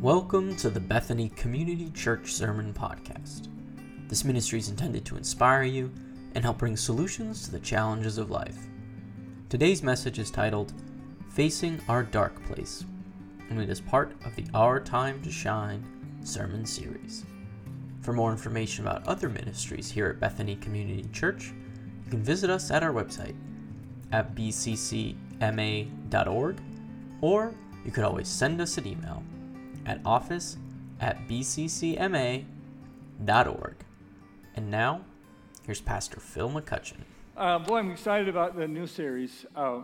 Welcome to the Bethany Community Church Sermon Podcast. This ministry is intended to inspire you and help bring solutions to the challenges of life. Today's message is titled Facing Our Dark Place, and it is part of the Our Time to Shine sermon series. For more information about other ministries here at Bethany Community Church, you can visit us at our website at bccma.org, or you could always send us an email at office at bccma.org. And now, here's Pastor Phil McCutcheon. Uh, boy, I'm excited about the new series, uh,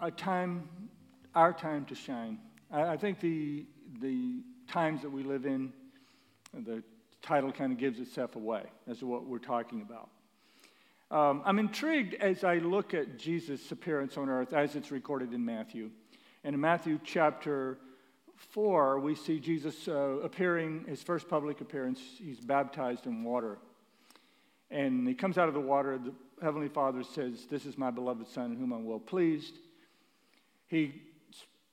a time, our time to shine. I, I, think the the times that we live in, the title kind of gives itself away as to what we're talking about. Um, I'm intrigued as I look at Jesus' appearance on earth as it's recorded in Matthew. And in Matthew chapter 4, we see Jesus uh, appearing, his first public appearance. He's baptized in water. And he comes out of the water. The Heavenly Father says, This is my beloved Son, whom I'm well pleased. He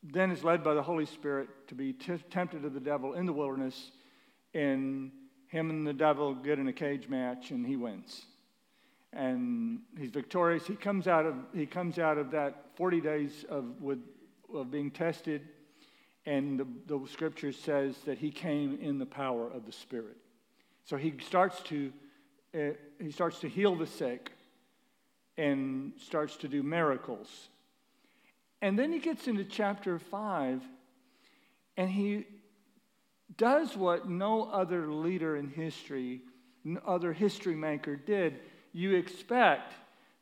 then is led by the Holy Spirit to be t- tempted of the devil in the wilderness. And him and the devil get in a cage match, and he wins. And he's victorious. He comes out of, he comes out of that 40 days of, with, of being tested and the, the scripture says that he came in the power of the Spirit. So he starts to, uh, he starts to heal the sick and starts to do miracles. And then he gets into chapter 5 and he does what no other leader in history, no other history maker did. You expect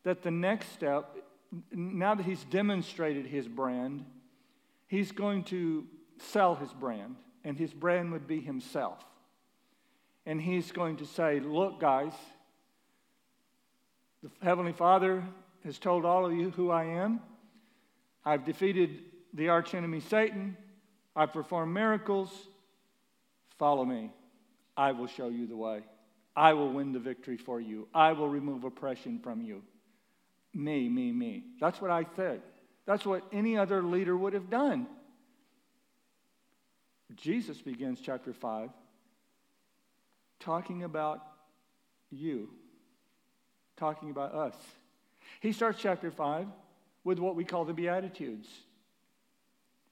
that the next step, now that he's demonstrated his brand, he's going to sell his brand, and his brand would be himself. And he's going to say, Look, guys, the Heavenly Father has told all of you who I am. I've defeated the archenemy Satan. I've performed miracles. Follow me. I will show you the way. I will win the victory for you. I will remove oppression from you. Me, me, me. That's what I said. That's what any other leader would have done. Jesus begins chapter 5 talking about you, talking about us. He starts chapter 5 with what we call the Beatitudes.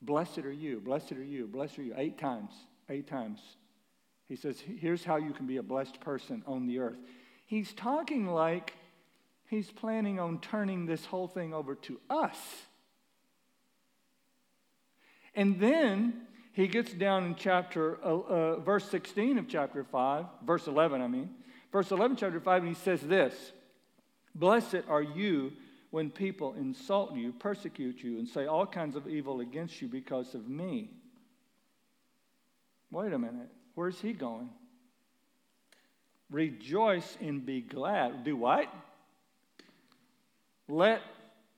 Blessed are you, blessed are you, blessed are you. Eight times, eight times. He says, Here's how you can be a blessed person on the earth. He's talking like he's planning on turning this whole thing over to us. And then he gets down in chapter, uh, uh, verse 16 of chapter 5, verse 11, I mean, verse 11, chapter 5, and he says this Blessed are you when people insult you, persecute you, and say all kinds of evil against you because of me. Wait a minute, where's he going? Rejoice and be glad. Do what? Let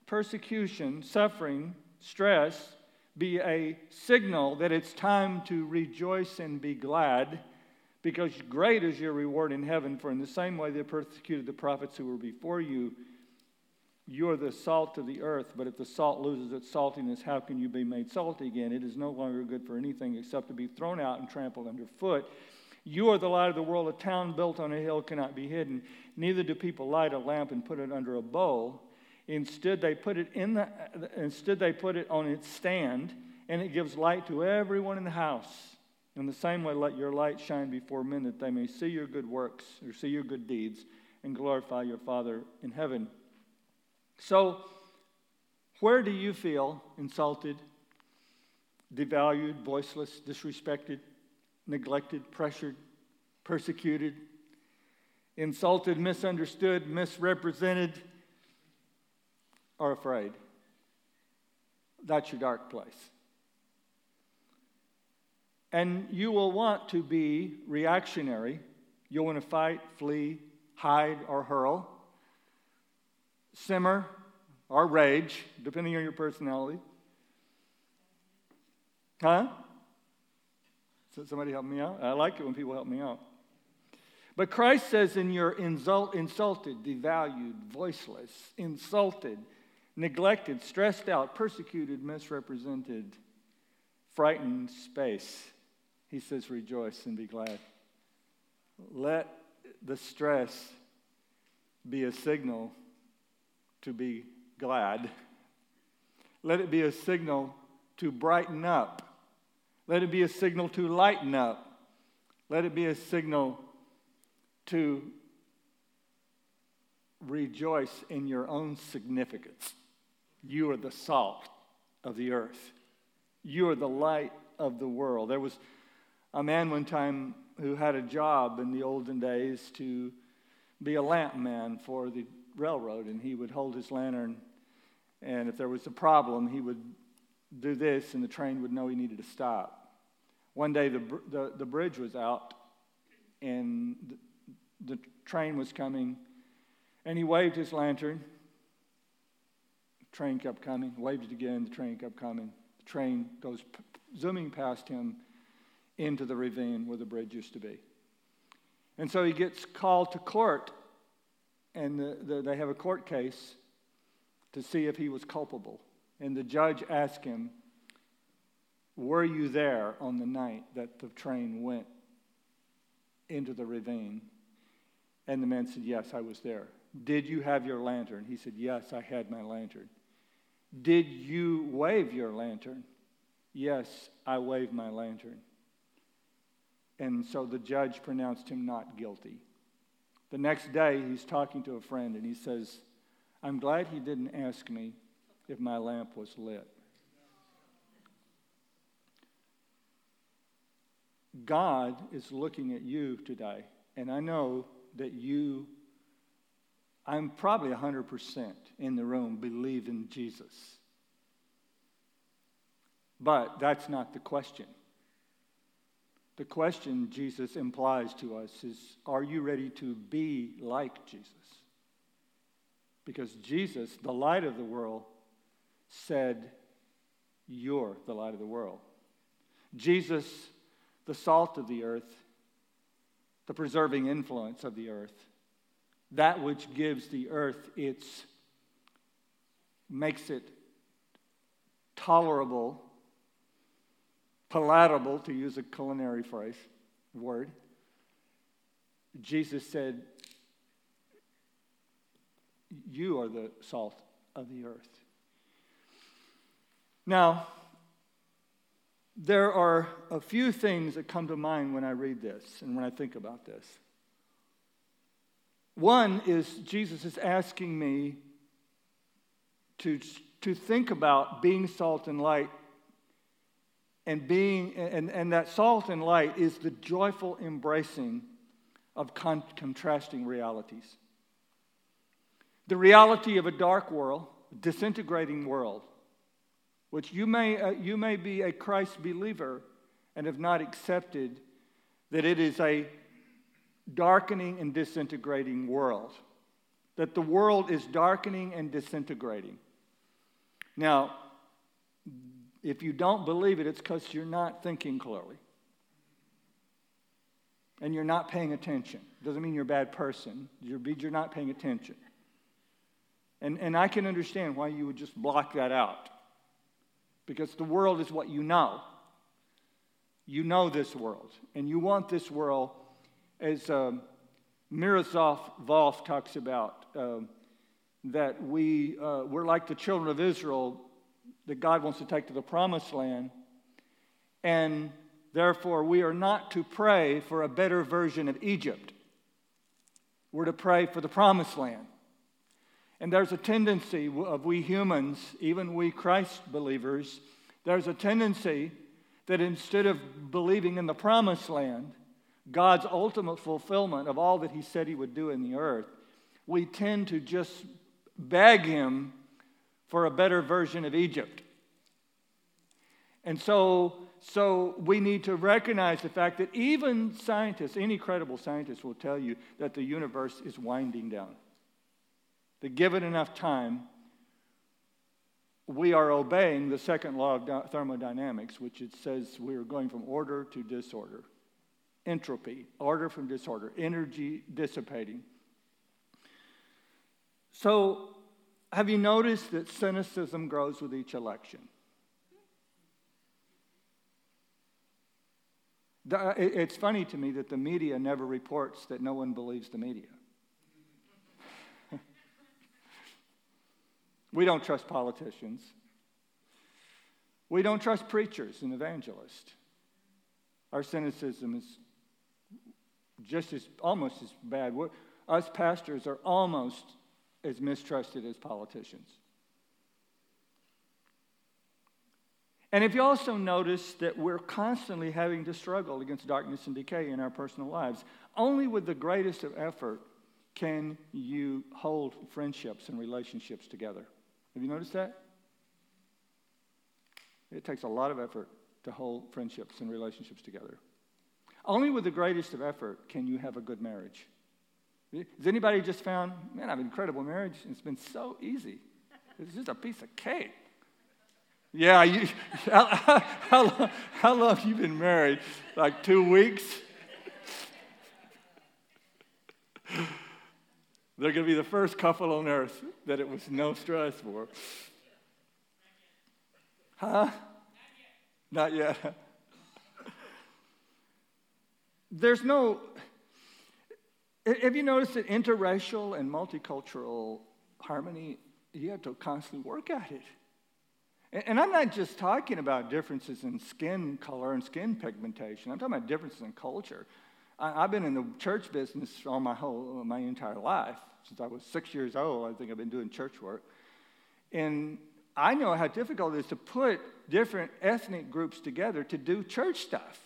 persecution, suffering, stress, be a signal that it's time to rejoice and be glad because great is your reward in heaven. For in the same way they persecuted the prophets who were before you, you are the salt of the earth. But if the salt loses its saltiness, how can you be made salty again? It is no longer good for anything except to be thrown out and trampled underfoot. You are the light of the world. A town built on a hill cannot be hidden. Neither do people light a lamp and put it under a bowl Instead, they put it in the, instead they put it on its stand, and it gives light to everyone in the house. In the same way, let your light shine before men that they may see your good works or see your good deeds and glorify your Father in heaven. So, where do you feel insulted, devalued, voiceless, disrespected, neglected, pressured, persecuted, insulted, misunderstood, misrepresented? Are afraid. That's your dark place. And you will want to be reactionary. You'll want to fight, flee, hide, or hurl, simmer, or rage, depending on your personality. Huh? Somebody help me out? I like it when people help me out. But Christ says, in your insult, insulted, devalued, voiceless, insulted, neglected, stressed out, persecuted, misrepresented, frightened space. He says, Rejoice and be glad. Let the stress be a signal to be glad. Let it be a signal to brighten up. Let it be a signal to lighten up. Let it be a signal to rejoice in your own significance. You are the salt of the earth, you are the light of the world. There was a man one time who had a job in the olden days to be a lamp man for the railroad, and he would hold his lantern, and if there was a problem, he would do this, and the train would know he needed to stop. One day, the, the, the bridge was out, and the, the train was coming, and he waved his lantern. Train kept coming, waved it again, the train kept coming. The train goes p- zooming past him into the ravine where the bridge used to be. And so he gets called to court, and the, the, they have a court case to see if he was culpable. And the judge asked him, Were you there on the night that the train went into the ravine? And the man said, Yes, I was there. Did you have your lantern? He said, Yes, I had my lantern. Did you wave your lantern? Yes, I waved my lantern. And so the judge pronounced him not guilty. The next day, he's talking to a friend and he says, I'm glad he didn't ask me if my lamp was lit. God is looking at you today, and I know that you, I'm probably 100% in the room, believe in Jesus. But that's not the question. The question Jesus implies to us is Are you ready to be like Jesus? Because Jesus, the light of the world, said, You're the light of the world. Jesus, the salt of the earth, the preserving influence of the earth, that which gives the earth its, makes it tolerable palatable, to use a culinary phrase, word. Jesus said, You are the salt of the earth. Now, there are a few things that come to mind when I read this and when I think about this. One is Jesus is asking me to, to think about being salt and light and being and, and that salt and light is the joyful embracing of con- contrasting realities. The reality of a dark world disintegrating world which you may, uh, you may be a christ believer and have not accepted that it is a darkening and disintegrating world that the world is darkening and disintegrating now if you don't believe it, it's because you're not thinking clearly. And you're not paying attention. Doesn't mean you're a bad person. You're, you're not paying attention. And, and I can understand why you would just block that out. Because the world is what you know. You know this world. And you want this world, as um, Miroslav Volf talks about, um, that we, uh, we're like the children of Israel that God wants to take to the promised land. And therefore, we are not to pray for a better version of Egypt. We're to pray for the promised land. And there's a tendency of we humans, even we Christ believers, there's a tendency that instead of believing in the promised land, God's ultimate fulfillment of all that He said He would do in the earth, we tend to just beg Him for a better version of Egypt. And so, so we need to recognize the fact that even scientists, any credible scientist will tell you that the universe is winding down. That given enough time, we are obeying the second law of thermodynamics, which it says we are going from order to disorder. Entropy, order from disorder, energy dissipating. So have you noticed that cynicism grows with each election? Uh, it's funny to me that the media never reports that no one believes the media. we don't trust politicians. We don't trust preachers and evangelists. Our cynicism is just as almost as bad. We're, us pastors are almost as mistrusted as politicians. And if you also notice that we're constantly having to struggle against darkness and decay in our personal lives, only with the greatest of effort can you hold friendships and relationships together. Have you noticed that? It takes a lot of effort to hold friendships and relationships together. Only with the greatest of effort can you have a good marriage. Has anybody just found, man, I have an incredible marriage? It's been so easy. It's just a piece of cake. Yeah, you, how, how, long, how long have you been married? Like two weeks? They're going to be the first couple on earth that it was no stress for. Huh? Not yet. There's no. Have you noticed that interracial and multicultural harmony, you have to constantly work at it? And I'm not just talking about differences in skin color and skin pigmentation. I'm talking about differences in culture. I've been in the church business all my whole my entire life. Since I was six years old, I think I've been doing church work. And I know how difficult it is to put different ethnic groups together to do church stuff.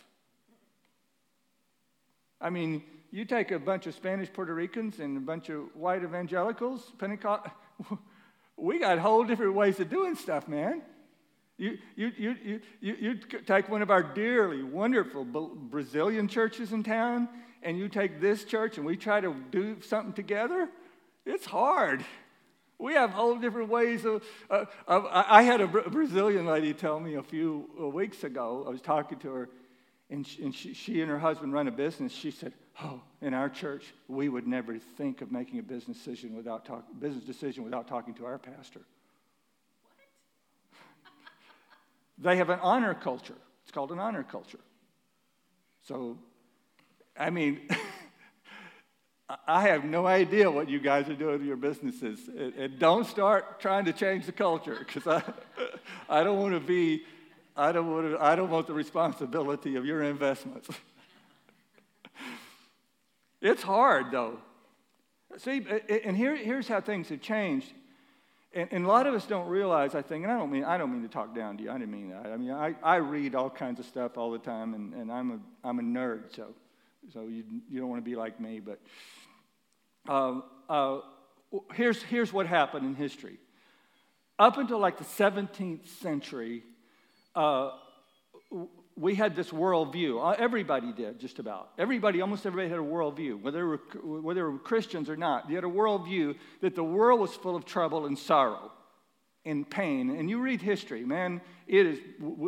I mean, you take a bunch of Spanish Puerto Ricans and a bunch of white evangelicals, Pentecost, we got whole different ways of doing stuff, man. You, you, you, you, you, you take one of our dearly wonderful Brazilian churches in town, and you take this church, and we try to do something together. It's hard. We have whole different ways of. Uh, of I had a Brazilian lady tell me a few weeks ago. I was talking to her, and she, and she, she and her husband run a business. She said, "Oh, in our church, we would never think of making a business decision without talk, business decision without talking to our pastor." They have an honor culture. It's called an honor culture. So, I mean, I have no idea what you guys are doing with your businesses. And, and don't start trying to change the culture because I, I don't want to be, I don't want to, I don't want the responsibility of your investments. it's hard though. See, and here, here's how things have changed. And, and, a lot of us don't realize, I think, and I don't mean, I don't mean to talk down to you. I didn't mean that. I mean, I, I read all kinds of stuff all the time, and, and I'm, a, I'm a nerd, so, so you, you don't want to be like me. But uh, uh, here's, here's what happened in history. Up until like the 17th century, uh, we had this worldview. Uh, everybody did, just about. Everybody, almost everybody had a worldview, whether they, were, whether they were Christians or not. They had a worldview that the world was full of trouble and sorrow and pain. And you read history, man, it is,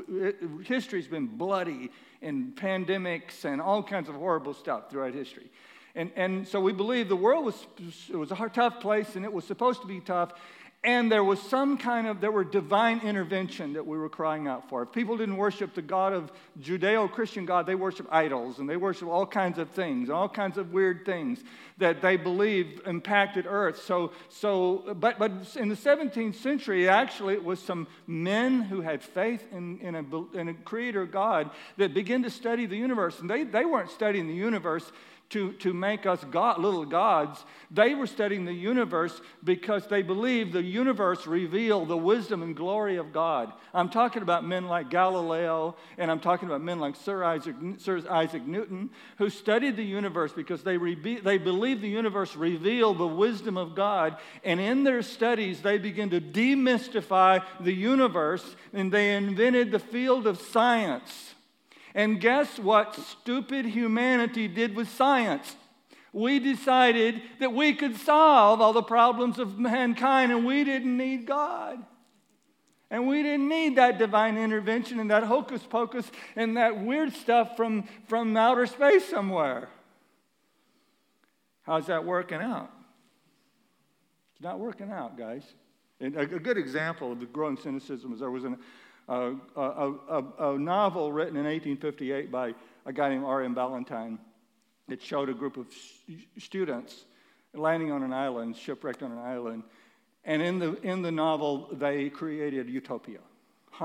it, history's been bloody and pandemics and all kinds of horrible stuff throughout history. And, and so we believe the world was, was a tough place and it was supposed to be tough and there was some kind of there were divine intervention that we were crying out for. If people didn't worship the god of judeo-christian god they worship idols and they worship all kinds of things all kinds of weird things that they believe impacted earth. So so but but in the 17th century actually it was some men who had faith in, in, a, in a creator god that began to study the universe. And they, they weren't studying the universe to, to make us God, little gods. They were studying the universe because they believed the universe revealed the wisdom and glory of God. I'm talking about men like Galileo, and I'm talking about men like Sir Isaac, Sir Isaac Newton, who studied the universe because they, they believed the universe revealed the wisdom of God. And in their studies, they began to demystify the universe, and they invented the field of science. And guess what stupid humanity did with science? We decided that we could solve all the problems of mankind and we didn't need God. And we didn't need that divine intervention and that hocus pocus and that weird stuff from, from outer space somewhere. How's that working out? It's not working out, guys. And a, good example of the growing cynicism is there was an, a, a, a, novel written in 1858 by a guy named R.M. Ballantyne that showed a group of students landing on an island, shipwrecked on an island. And in the, in the novel, they created utopia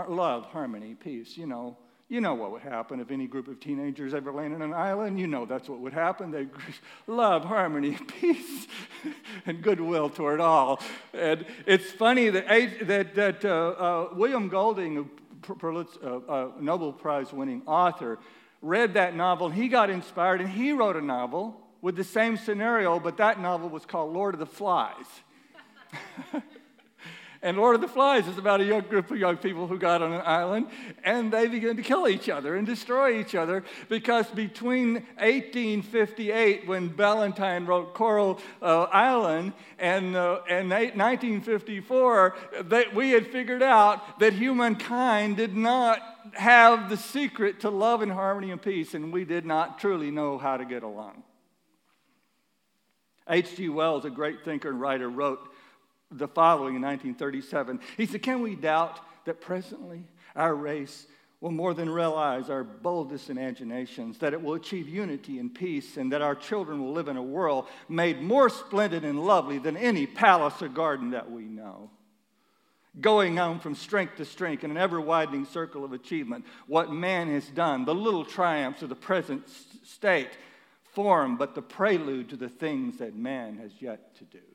love, harmony, peace, you know, you know what would happen if any group of teenagers ever landed on an island. You know that's what would happen. They love, harmony, peace, and goodwill toward all. And it's funny that, that, that uh, uh, William Golding, a uh, Nobel Prize winning author, read that novel. He got inspired and he wrote a novel with the same scenario, but that novel was called Lord of the Flies. And Lord of the Flies is about a young group of young people who got on an island and they began to kill each other and destroy each other because between 1858, when Ballantyne wrote Coral uh, Island, and, uh, and 1954, that we had figured out that humankind did not have the secret to love and harmony and peace, and we did not truly know how to get along. H.G. Wells, a great thinker and writer, wrote the following in 1937. He said, Can we doubt that presently our race will more than realize our boldest imaginations, that it will achieve unity and peace, and that our children will live in a world made more splendid and lovely than any palace or garden that we know? Going on from strength to strength in an ever widening circle of achievement, what man has done, the little triumphs of the present state, form but the prelude to the things that man has yet to do.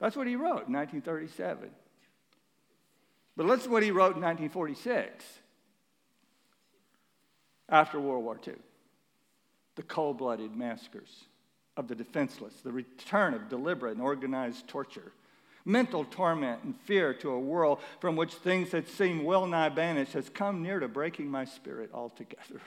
That's what he wrote in 1937. But listen to what he wrote in 1946 after World War II the cold blooded massacres of the defenseless, the return of deliberate and organized torture, mental torment and fear to a world from which things that seem well nigh banished has come near to breaking my spirit altogether.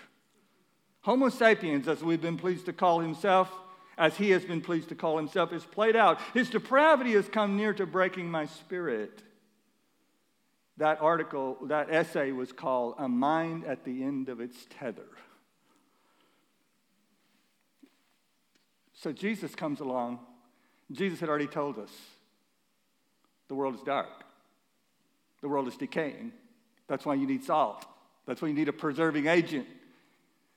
Homo sapiens, as we've been pleased to call himself, as he has been pleased to call himself, is played out. His depravity has come near to breaking my spirit. That article, that essay was called A Mind at the End of Its Tether. So Jesus comes along. Jesus had already told us the world is dark, the world is decaying. That's why you need salt, that's why you need a preserving agent.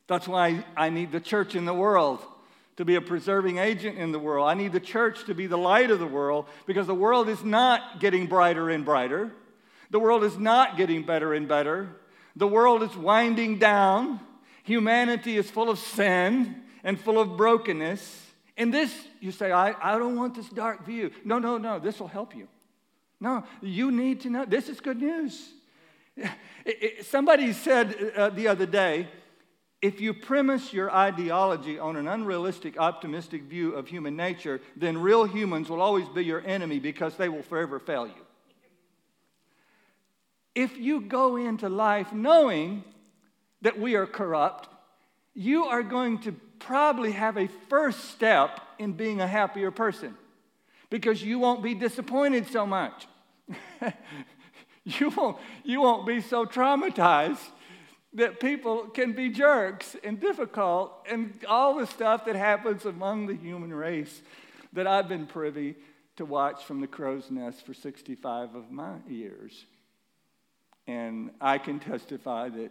That's why I need the church in the world to be a preserving agent in the world. I need the church to be the light of the world because the world is not getting brighter and brighter. The world is not getting better and better. The world is winding down. Humanity is full of sin and full of brokenness. And this, you say, I, I don't want this dark view. No, no, no, this will help you. No, you need to know. This is good news. It, it, somebody said uh, the other day, if you premise your ideology on an unrealistic, optimistic view of human nature, then real humans will always be your enemy because they will forever fail you. If you go into life knowing that we are corrupt, you are going to probably have a first step in being a happier person because you won't be disappointed so much. you, won't, you won't be so traumatized that people can be jerks and difficult and all the stuff that happens among the human race that I've been privy to watch from the crow's nest for 65 of my years. And I can testify that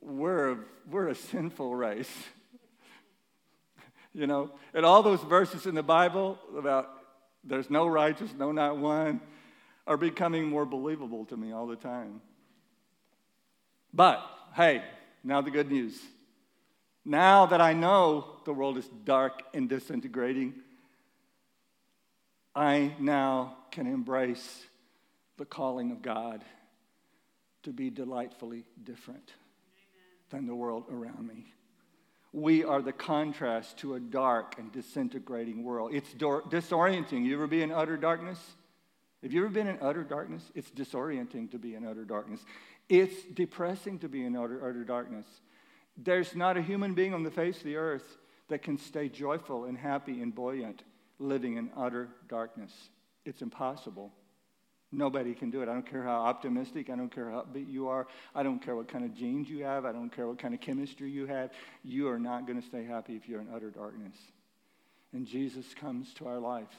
we're a, we're a sinful race. you know, and all those verses in the Bible about there's no righteous, no, not one, are becoming more believable to me all the time. But hey, now the good news. Now that I know the world is dark and disintegrating, I now can embrace the calling of God to be delightfully different than the world around me. We are the contrast to a dark and disintegrating world. It's disorienting. You ever be in utter darkness? Have you ever been in utter darkness? It's disorienting to be in utter darkness. It's depressing to be in utter, utter darkness. There's not a human being on the face of the earth that can stay joyful and happy and buoyant living in utter darkness. It's impossible. Nobody can do it. I don't care how optimistic, I don't care how upbeat you are, I don't care what kind of genes you have, I don't care what kind of chemistry you have. You are not going to stay happy if you're in utter darkness. And Jesus comes to our life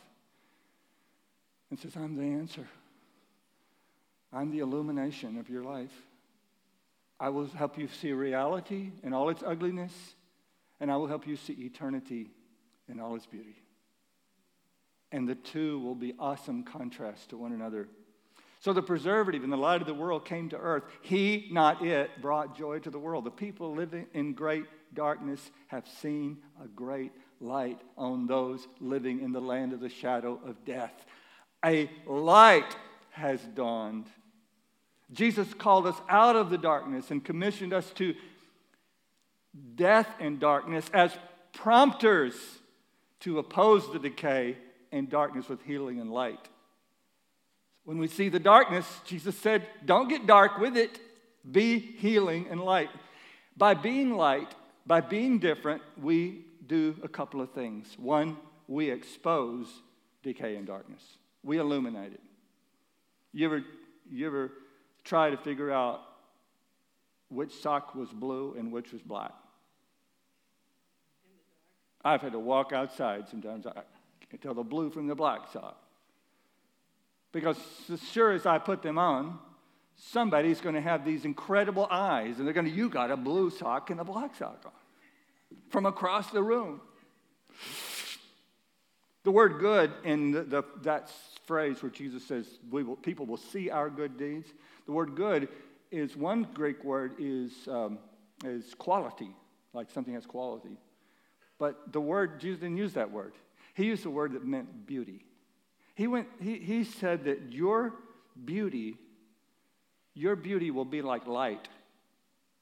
and says, I'm the answer. I'm the illumination of your life. I will help you see reality in all its ugliness, and I will help you see eternity in all its beauty. And the two will be awesome contrast to one another. So the preservative and the light of the world came to earth. He, not it, brought joy to the world. The people living in great darkness have seen a great light on those living in the land of the shadow of death. A light has dawned. Jesus called us out of the darkness and commissioned us to death and darkness as prompters to oppose the decay and darkness with healing and light. When we see the darkness, Jesus said, Don't get dark with it, be healing and light. By being light, by being different, we do a couple of things. One, we expose decay and darkness, we illuminate it. You ever, you ever try to figure out which sock was blue and which was black? I've had to walk outside sometimes. I can tell the blue from the black sock. Because as sure as I put them on, somebody's going to have these incredible eyes, and they're going to, you got a blue sock and a black sock on from across the room. The word good in the, the, that phrase where Jesus says will, people will see our good deeds, the word good is one Greek word is, um, is quality, like something has quality. But the word, Jesus didn't use that word. He used a word that meant beauty. He, went, he, he said that your beauty, your beauty will be like light.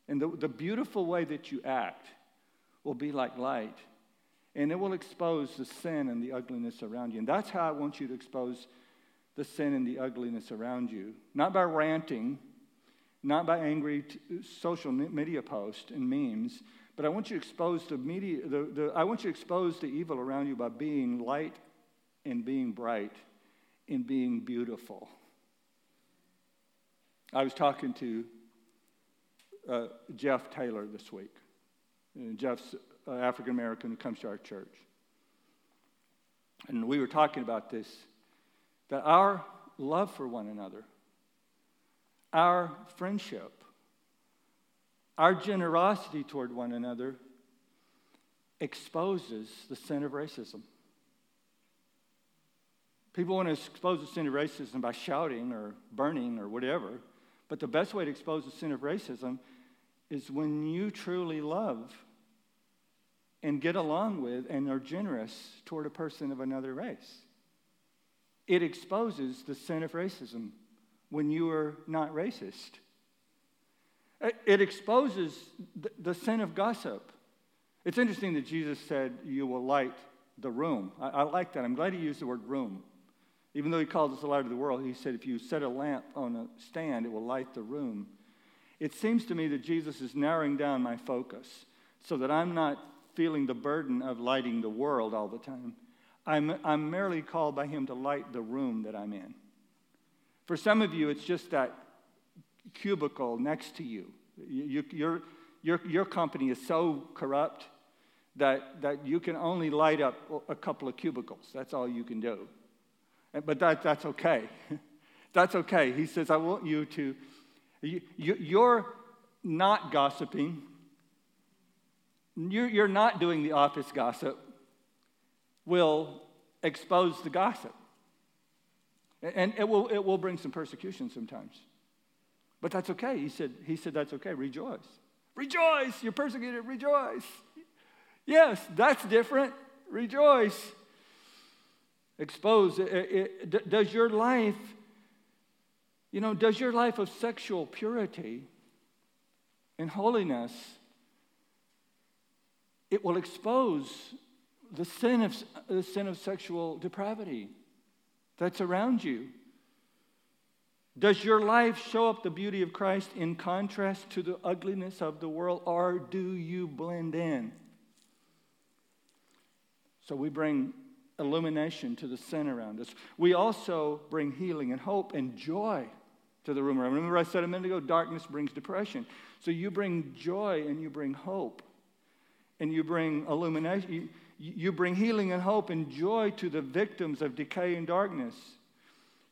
And the, the beautiful way that you act will be like light. And it will expose the sin and the ugliness around you. And that's how I want you to expose the sin and the ugliness around you. Not by ranting, not by angry t- social media posts and memes, but I want you to expose the media, the, the, I want you to the evil around you by being light and being bright and being beautiful. I was talking to uh, Jeff Taylor this week. And Jeff's uh, African American who comes to our church. And we were talking about this that our love for one another, our friendship, our generosity toward one another exposes the sin of racism. People want to expose the sin of racism by shouting or burning or whatever, but the best way to expose the sin of racism is when you truly love and get along with and are generous toward a person of another race. It exposes the sin of racism when you are not racist. It exposes the sin of gossip. It's interesting that Jesus said, You will light the room. I, like that. I'm glad he used the word room. Even though he called us the light of the world, he said, if you set a lamp on a stand, it will light the room. It seems to me that Jesus is narrowing down my focus so that I'm not feeling the burden of lighting the world all the time. I'm, I'm merely called by him to light the room that I'm in. For some of you, it's just that cubicle next to you. you your, your, your company is so corrupt that, that you can only light up a couple of cubicles. That's all you can do. But that, that's okay. that's okay. He says, I want you to, you, you're not gossiping. You're, you're not doing the office gossip, will expose the gossip. And it will, it will bring some persecution sometimes. But that's okay. He said, he said, That's okay. Rejoice. Rejoice. You're persecuted. Rejoice. Yes, that's different. Rejoice expose. It, it, does your life, you know, does your life of sexual purity and holiness, it will expose the sin of, the sin of sexual depravity that's around you. Does your life show up the beauty of Christ in contrast to the ugliness of the world, or do you blend in? So we bring illumination to the sin around us. We also bring healing and hope and joy to the room around. Remember, I said a minute ago, darkness brings depression. So you bring joy and you bring hope and you bring illumination. You, bring healing and hope and joy to the victims of decay and darkness.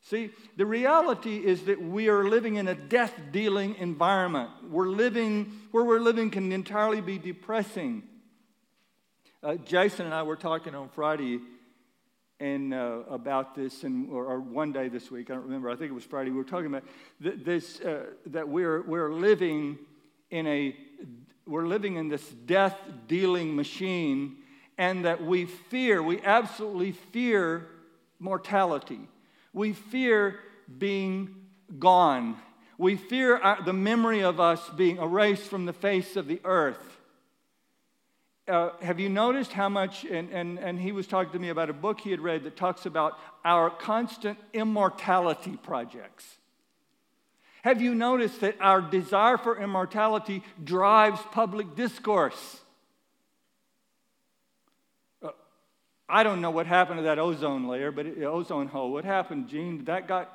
See, the reality is that we are living in a death dealing environment. We're living, where we're living can entirely be depressing. Uh, Jason and I were talking on Friday and uh, about this, and or, or, one day this week, I don't remember. I think it was Friday. We were talking about th- this uh, that we're we're living in a we're living in this death dealing machine, and that we fear, we absolutely fear mortality. We fear being gone. We fear our, the memory of us being erased from the face of the earth. Uh, have you noticed how much, and, and, and he was talking to me about a book he had read that talks about our constant immortality projects. Have you noticed that our desire for immortality drives public discourse? I don't know what happened to that ozone layer, but it, ozone hole. What happened, Gene? That got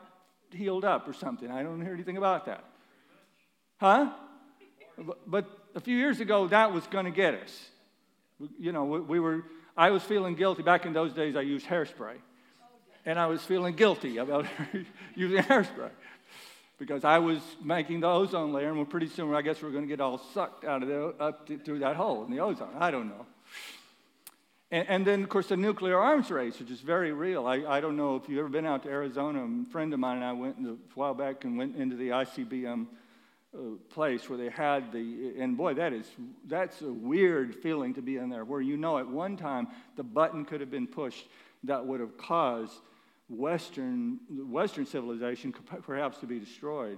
healed up or something. I don't hear anything about that. Huh? But a few years ago, that was going to get us. You know, we were, I was feeling guilty. Back in those days, I used hairspray. And I was feeling guilty about using hairspray because I was making the ozone layer, and pretty soon, I guess we're going to get all sucked out of the, up to, through that hole in the ozone. I don't know. And, and, then, of course, the nuclear arms race, which is very real. I, I don't know if you've ever been out to Arizona. A friend of mine and I went a while back and went into the ICBM uh, place where they had the, and boy, that is, that's a weird feeling to be in there, where you know at one time the button could have been pushed that would have caused Western, Western civilization perhaps to be destroyed.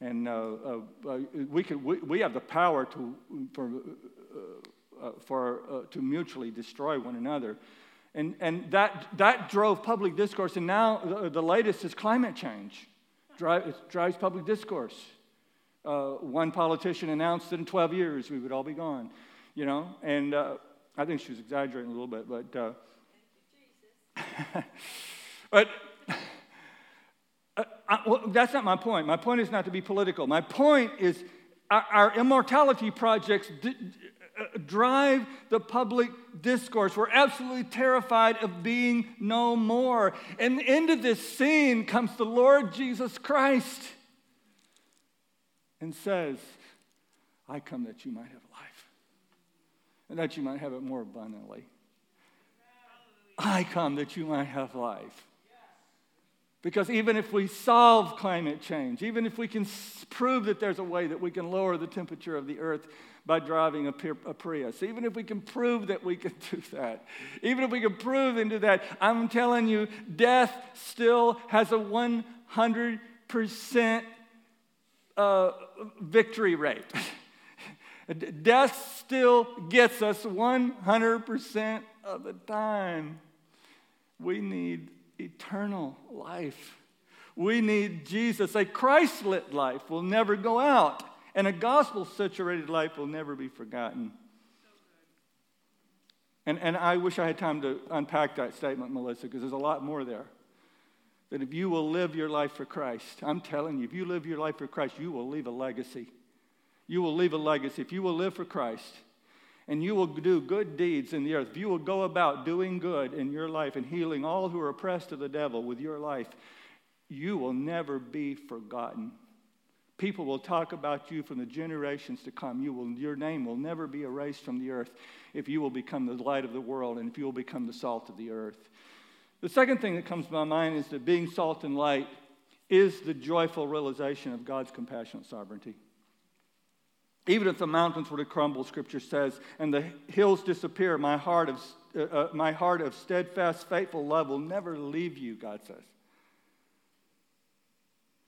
And uh, uh, uh we, could, we, we have the power to, for, uh, uh, for, uh, to mutually destroy one another. And, and that, that drove public discourse. And now the, the latest is climate change. Drive, it drives public discourse. Uh, one politician announced that in 12 years we would all be gone, you know, and uh, I think she was exaggerating a little bit, but, uh, but uh, I, well, that's not my point. My point is not to be political. My point is our, our immortality projects uh, Uh, drive the public discourse. We're absolutely terrified of being no more. And into this scene comes the Lord Jesus Christ and says, I come that you might have life and that you might have it more abundantly. I come that you might have life. Because even if we solve climate change, even if we can prove that there's a way that we can lower the temperature of the earth by driving a, Prius, even if we can prove that we can do that, even if we can prove into that, I'm telling you, death still has a 100% uh, victory rate. death still gets us 100% of the time. We need eternal life. We need Jesus. A Christ lit life will never go out, and a gospel saturated life will never be forgotten. And, and I wish I had time to unpack that statement, Melissa, because there's a lot more there. That if you will live your life for Christ, I'm telling you, if you live your life for Christ, you will leave a legacy. You will leave a legacy. If you will live for Christ, and you will do good deeds in the earth, if you will go about doing good in your life and healing all who are oppressed of the devil with your life, you will never be forgotten. People will talk about you from the generations to come. You will, your name will never be erased from the earth if you will become the light of the world and if you will become the salt of the earth. The second thing that comes to my mind is that being salt and light is the joyful realization of God's compassionate sovereignty. Even if the mountains were to crumble, Scripture says, and the hills disappear, my heart of, uh, uh, my heart of steadfast, faithful love will never leave you, God says.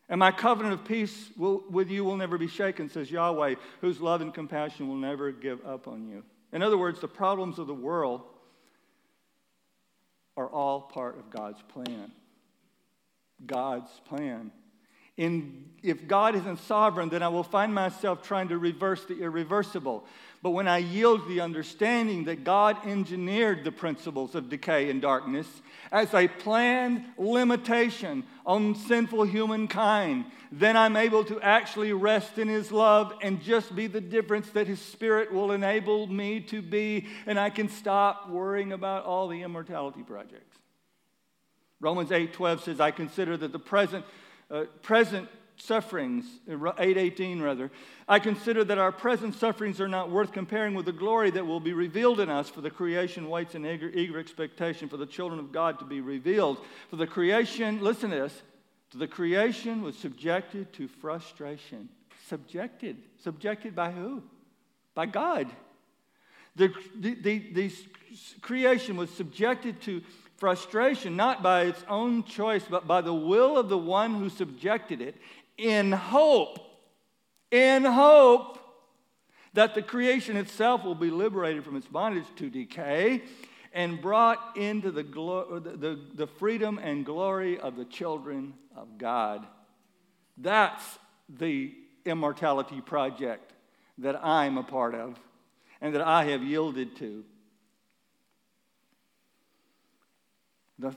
And my covenant of peace will, with you will never be shaken, says Yahweh, whose love and compassion will never give up on you. In other words, the problems of the world are all part of God's plan. God's plan in, if God isn't sovereign, then I will find myself trying to reverse the irreversible. But when I yield the understanding that God engineered the principles of decay and darkness as a planned limitation on sinful humankind, then I'm able to actually rest in His love and just be the difference that His Spirit will enable me to be, and I can stop worrying about all the immortality projects. Romans 8 12 says, I consider that the present, uh, present sufferings, 818 rather, I consider that our present sufferings are not worth comparing with the glory that will be revealed in us, for the creation waits in eager, eager expectation for the children of God to be revealed. For the creation, listen to this, the creation was subjected to frustration. Subjected. Subjected by who? By God. The, the, the, the creation was subjected to frustration, not by its own choice, but by the will of the one who subjected it, in hope, in hope that the creation itself will be liberated from its bondage to decay and brought into the, glo- the, the freedom and glory of the children of God. That's the immortality project that I'm a part of and that I have yielded to. The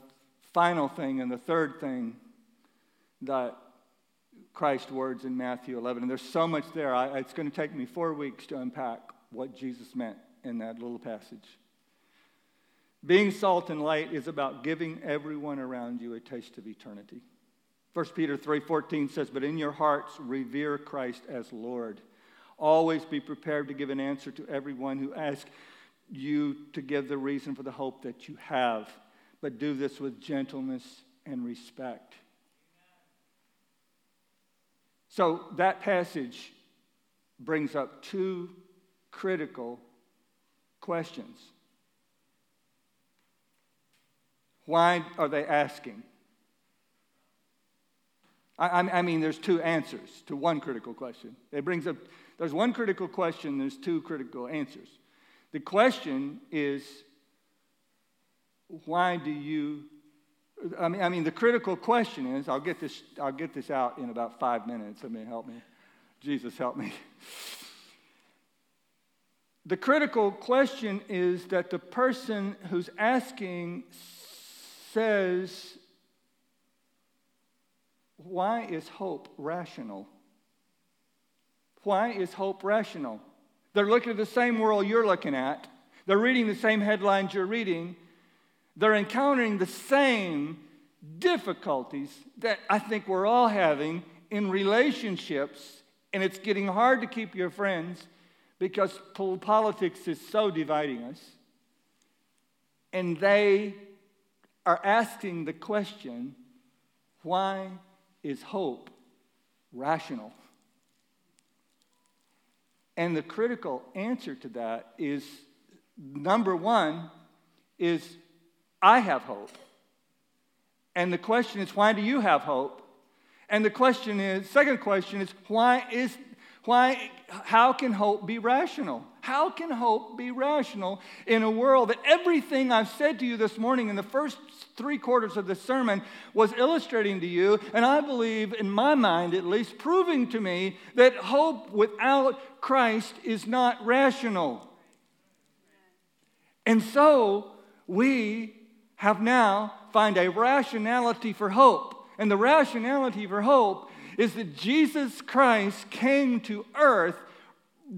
final thing and the third thing that Christ's words in Matthew 11. And there's so much there. I, it's going to take me four weeks to unpack what Jesus meant in that little passage. Being salt and light is about giving everyone around you a taste of eternity. 1 Peter 3:14 says, "But in your hearts revere Christ as Lord. Always be prepared to give an answer to everyone who asks you to give the reason for the hope that you have, but do this with gentleness and respect." So that passage brings up two critical questions. Why are they asking? I, I, mean, there's two answers to one critical question. It brings up, there's one critical question, there's two critical answers. The question is, why do you I mean, I mean, the critical question is I'll get, this, I'll get this out in about five minutes. I mean, help me. Jesus, help me. The critical question is that the person who's asking says, Why is hope rational? Why is hope rational? They're looking at the same world you're looking at, they're reading the same headlines you're reading, they're encountering the same difficulties that I think we're all having in relationships, and it's getting hard to keep your friends because politics is so dividing us. And they are asking the question why is hope rational? And the critical answer to that is number one, is I have hope. And the question is, why do you have hope? And the question is, second question is, why is why how can hope be rational? How can hope be rational in a world that everything I've said to you this morning in the first three quarters of the sermon was illustrating to you, and I believe, in my mind at least, proving to me that hope without Christ is not rational. And so we have now find a rationality for hope. And the rationality for hope is that Jesus Christ came to earth,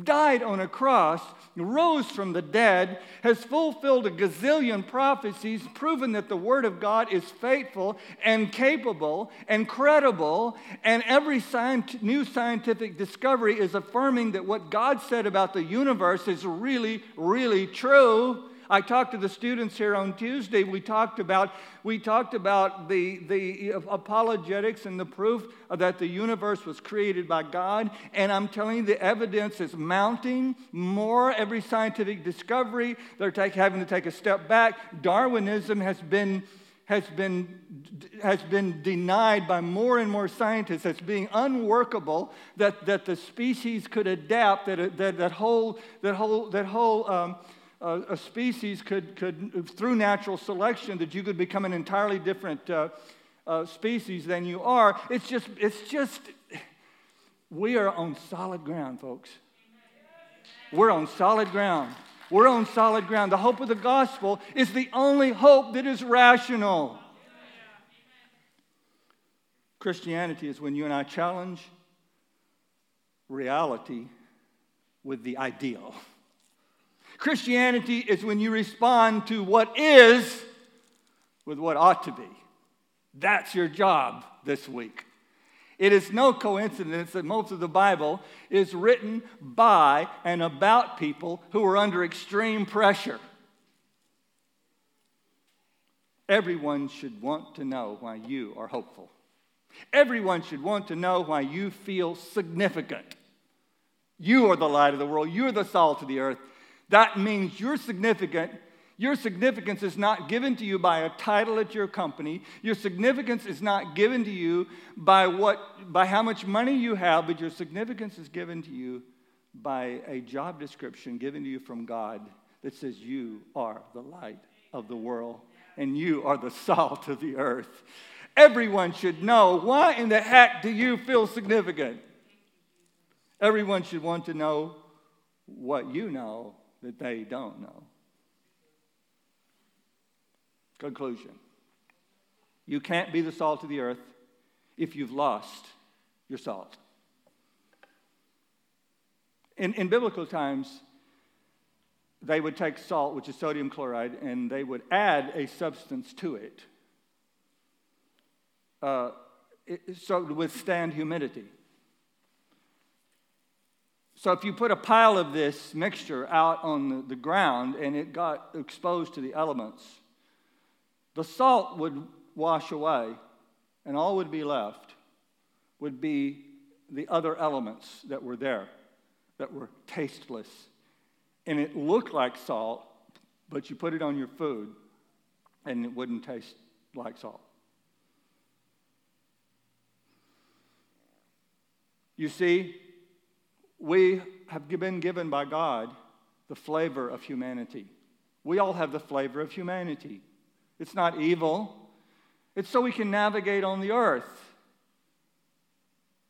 died on a cross, rose from the dead, has fulfilled a gazillion prophecies, proven that the Word of God is faithful and capable and credible, and every new scientific discovery is affirming that what God said about the universe is really, really true. I talked to the students here on Tuesday. We talked about, we talked about the, the apologetics and the proof that the universe was created by God. And I'm telling you, the evidence is mounting more every scientific discovery. They're take, having to take a step back. Darwinism has been has been, has been denied by more and more scientists as being unworkable, that, that the species could adapt, that, that, that whole, that whole, that whole um, uh, a species could, could, through natural selection, that you could become an entirely different uh, uh, species than you are. It's just, it's just, we are on solid ground, folks. We're on solid ground. We're on solid ground. The hope of the gospel is the only hope that is rational. Christianity is when you and I challenge reality with the ideal. Christianity is when you respond to what is with what ought to be. That's your job this week. It is no coincidence that most of the Bible is written by and about people who are under extreme pressure. Everyone should want to know why you are hopeful. Everyone should want to know why you feel significant. You are the light of the world, you're the salt of the earth. That means you're significant your significance is not given to you by a title at your company. Your significance is not given to you by, what, by how much money you have, but your significance is given to you by a job description given to you from God that says you are the light of the world and you are the salt of the earth. Everyone should know why in the heck do you feel significant? Everyone should want to know what you know that they don't know. Conclusion You can't be the salt of the earth if you've lost your salt. In, in biblical times, they would take salt, which is sodium chloride, and they would add a substance to it, uh, it so to withstand humidity. So if you put a pile of this mixture out on the, ground and it got exposed to the elements, the salt would wash away, and all would be left would be the other elements that were there that were tasteless. And it looked like salt, but you put it on your food and it wouldn't taste like salt. You see, we have been given by God the flavor of humanity. We all have the flavor of humanity. It's not evil, it's so we can navigate on the earth.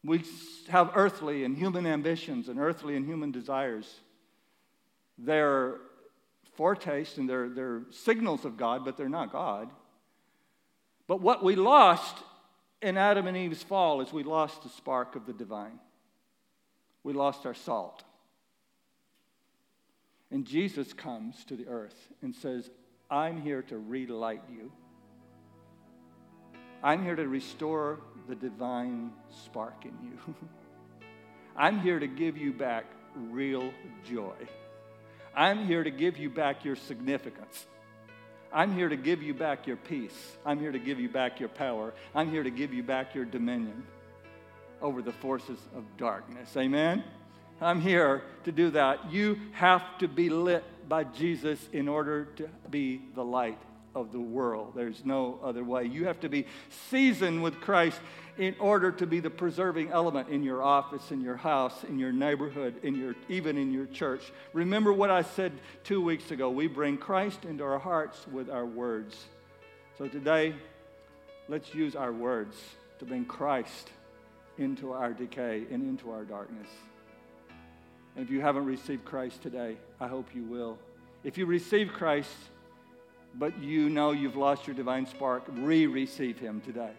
We have earthly and human ambitions and earthly and human desires. They're foretastes and they're, they're signals of God, but they're not God. But what we lost in Adam and Eve's fall is we lost the spark of the divine. We lost our salt. And Jesus comes to the earth and says, I'm here to relight you. I'm here to restore the divine spark in you. I'm here to give you back real joy. I'm here to give you back your significance. I'm here to give you back your peace. I'm here to give you back your power. I'm here to give you back your dominion over the forces of darkness. Amen? I'm here to do that. You have to be lit by Jesus in order to be the light of the world. There's no other way. You have to be seasoned with Christ in order to be the preserving element in your office, in your house, in your neighborhood, in your even in your church. Remember what I said 2 weeks ago. We bring Christ into our hearts with our words. So today, let's use our words to bring Christ into our decay and into our darkness. And if you haven't received Christ today, I hope you will. If you receive Christ, but you know you've lost your divine spark, re receive him today.